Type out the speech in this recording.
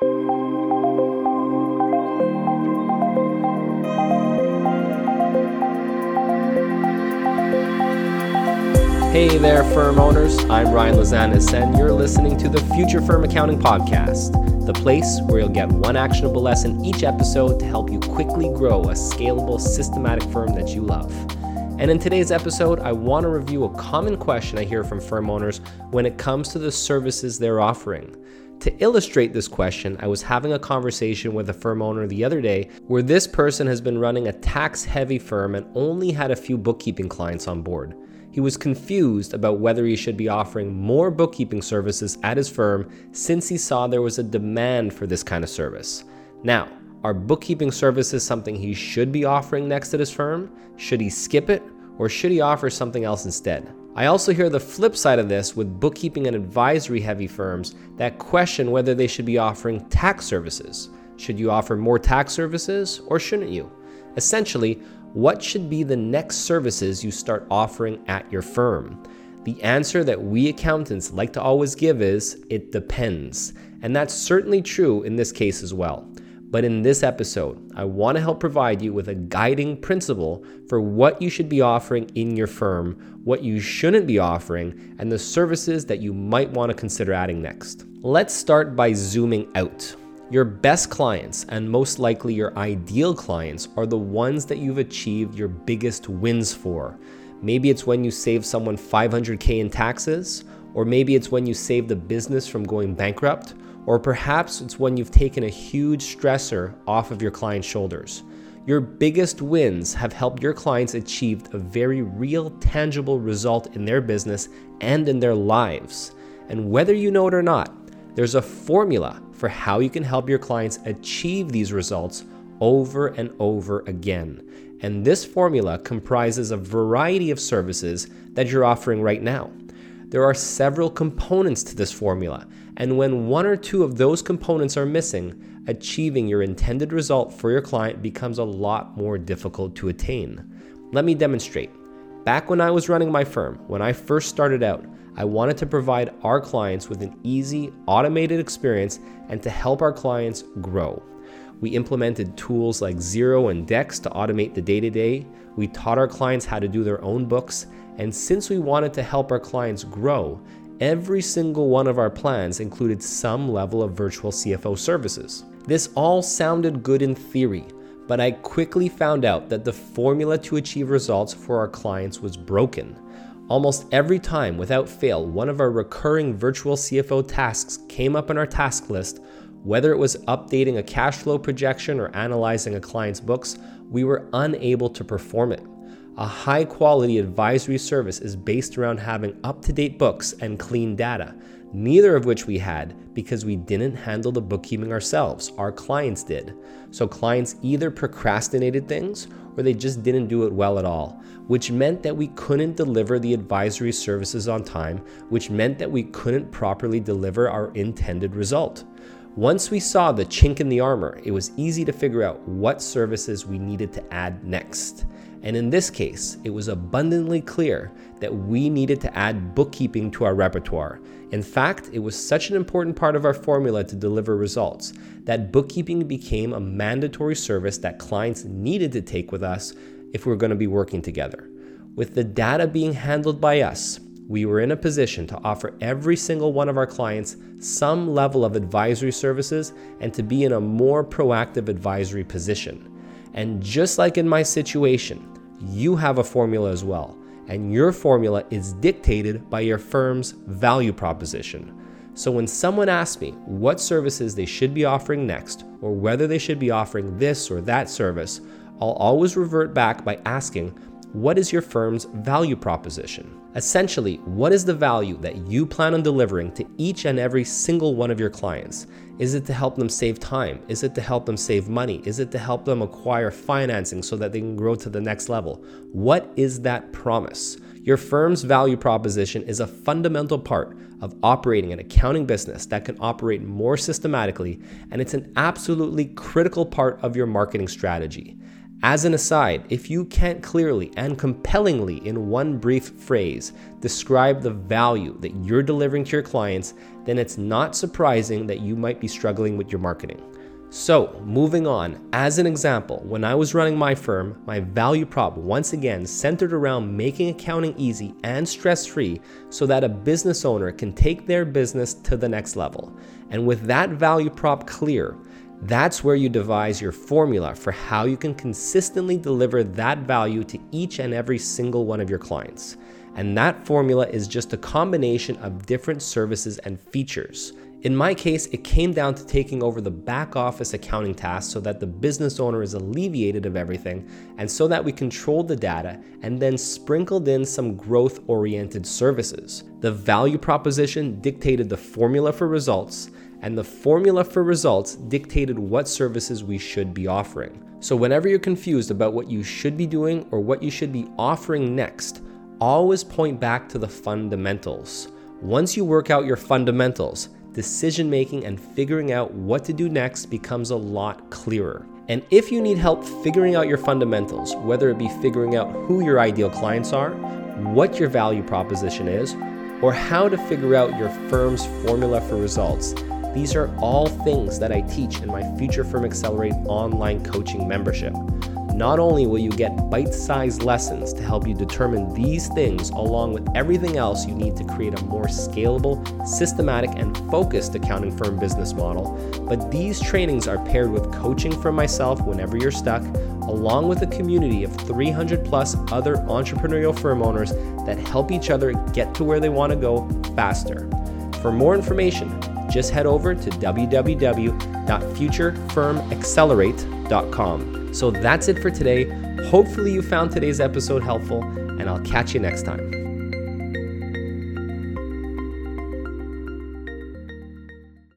Hey there, firm owners. I'm Ryan Lazanis, and you're listening to the Future Firm Accounting Podcast, the place where you'll get one actionable lesson each episode to help you quickly grow a scalable, systematic firm that you love. And in today's episode, I want to review a common question I hear from firm owners when it comes to the services they're offering. To illustrate this question, I was having a conversation with a firm owner the other day where this person has been running a tax heavy firm and only had a few bookkeeping clients on board. He was confused about whether he should be offering more bookkeeping services at his firm since he saw there was a demand for this kind of service. Now, are bookkeeping services something he should be offering next at his firm? Should he skip it? Or should he offer something else instead? I also hear the flip side of this with bookkeeping and advisory heavy firms that question whether they should be offering tax services. Should you offer more tax services or shouldn't you? Essentially, what should be the next services you start offering at your firm? The answer that we accountants like to always give is it depends. And that's certainly true in this case as well. But in this episode, I want to help provide you with a guiding principle for what you should be offering in your firm, what you shouldn't be offering, and the services that you might want to consider adding next. Let's start by zooming out. Your best clients, and most likely your ideal clients, are the ones that you've achieved your biggest wins for. Maybe it's when you save someone 500K in taxes, or maybe it's when you save the business from going bankrupt, or perhaps it's when you've taken a huge stressor off of your client's shoulders. Your biggest wins have helped your clients achieve a very real, tangible result in their business and in their lives. And whether you know it or not, there's a formula for how you can help your clients achieve these results over and over again. And this formula comprises a variety of services that you're offering right now. There are several components to this formula, and when one or two of those components are missing, achieving your intended result for your client becomes a lot more difficult to attain. Let me demonstrate. Back when I was running my firm, when I first started out, I wanted to provide our clients with an easy, automated experience and to help our clients grow. We implemented tools like Xero and Dext to automate the day to day. We taught our clients how to do their own books. And since we wanted to help our clients grow, every single one of our plans included some level of virtual CFO services. This all sounded good in theory, but I quickly found out that the formula to achieve results for our clients was broken. Almost every time, without fail, one of our recurring virtual CFO tasks came up on our task list. Whether it was updating a cash flow projection or analyzing a client's books, we were unable to perform it. A high quality advisory service is based around having up to date books and clean data, neither of which we had because we didn't handle the bookkeeping ourselves. Our clients did. So clients either procrastinated things or they just didn't do it well at all, which meant that we couldn't deliver the advisory services on time, which meant that we couldn't properly deliver our intended result. Once we saw the chink in the armor, it was easy to figure out what services we needed to add next. And in this case, it was abundantly clear that we needed to add bookkeeping to our repertoire. In fact, it was such an important part of our formula to deliver results that bookkeeping became a mandatory service that clients needed to take with us if we we're going to be working together. With the data being handled by us, we were in a position to offer every single one of our clients some level of advisory services and to be in a more proactive advisory position. And just like in my situation, you have a formula as well, and your formula is dictated by your firm's value proposition. So when someone asks me what services they should be offering next, or whether they should be offering this or that service, I'll always revert back by asking, what is your firm's value proposition? Essentially, what is the value that you plan on delivering to each and every single one of your clients? Is it to help them save time? Is it to help them save money? Is it to help them acquire financing so that they can grow to the next level? What is that promise? Your firm's value proposition is a fundamental part of operating an accounting business that can operate more systematically, and it's an absolutely critical part of your marketing strategy. As an aside, if you can't clearly and compellingly, in one brief phrase, describe the value that you're delivering to your clients, then it's not surprising that you might be struggling with your marketing. So, moving on, as an example, when I was running my firm, my value prop once again centered around making accounting easy and stress free so that a business owner can take their business to the next level. And with that value prop clear, that's where you devise your formula for how you can consistently deliver that value to each and every single one of your clients. And that formula is just a combination of different services and features. In my case, it came down to taking over the back office accounting tasks so that the business owner is alleviated of everything and so that we controlled the data and then sprinkled in some growth oriented services. The value proposition dictated the formula for results, and the formula for results dictated what services we should be offering. So, whenever you're confused about what you should be doing or what you should be offering next, always point back to the fundamentals. Once you work out your fundamentals, decision making and figuring out what to do next becomes a lot clearer. And if you need help figuring out your fundamentals, whether it be figuring out who your ideal clients are, what your value proposition is, or how to figure out your firm's formula for results, these are all things that I teach in my Future Firm Accelerate online coaching membership. Not only will you get bite sized lessons to help you determine these things, along with everything else you need to create a more scalable, systematic, and focused accounting firm business model, but these trainings are paired with coaching from myself whenever you're stuck, along with a community of 300 plus other entrepreneurial firm owners that help each other get to where they want to go faster. For more information, just head over to www.futurefirmaccelerate.com. So that's it for today. Hopefully, you found today's episode helpful, and I'll catch you next time.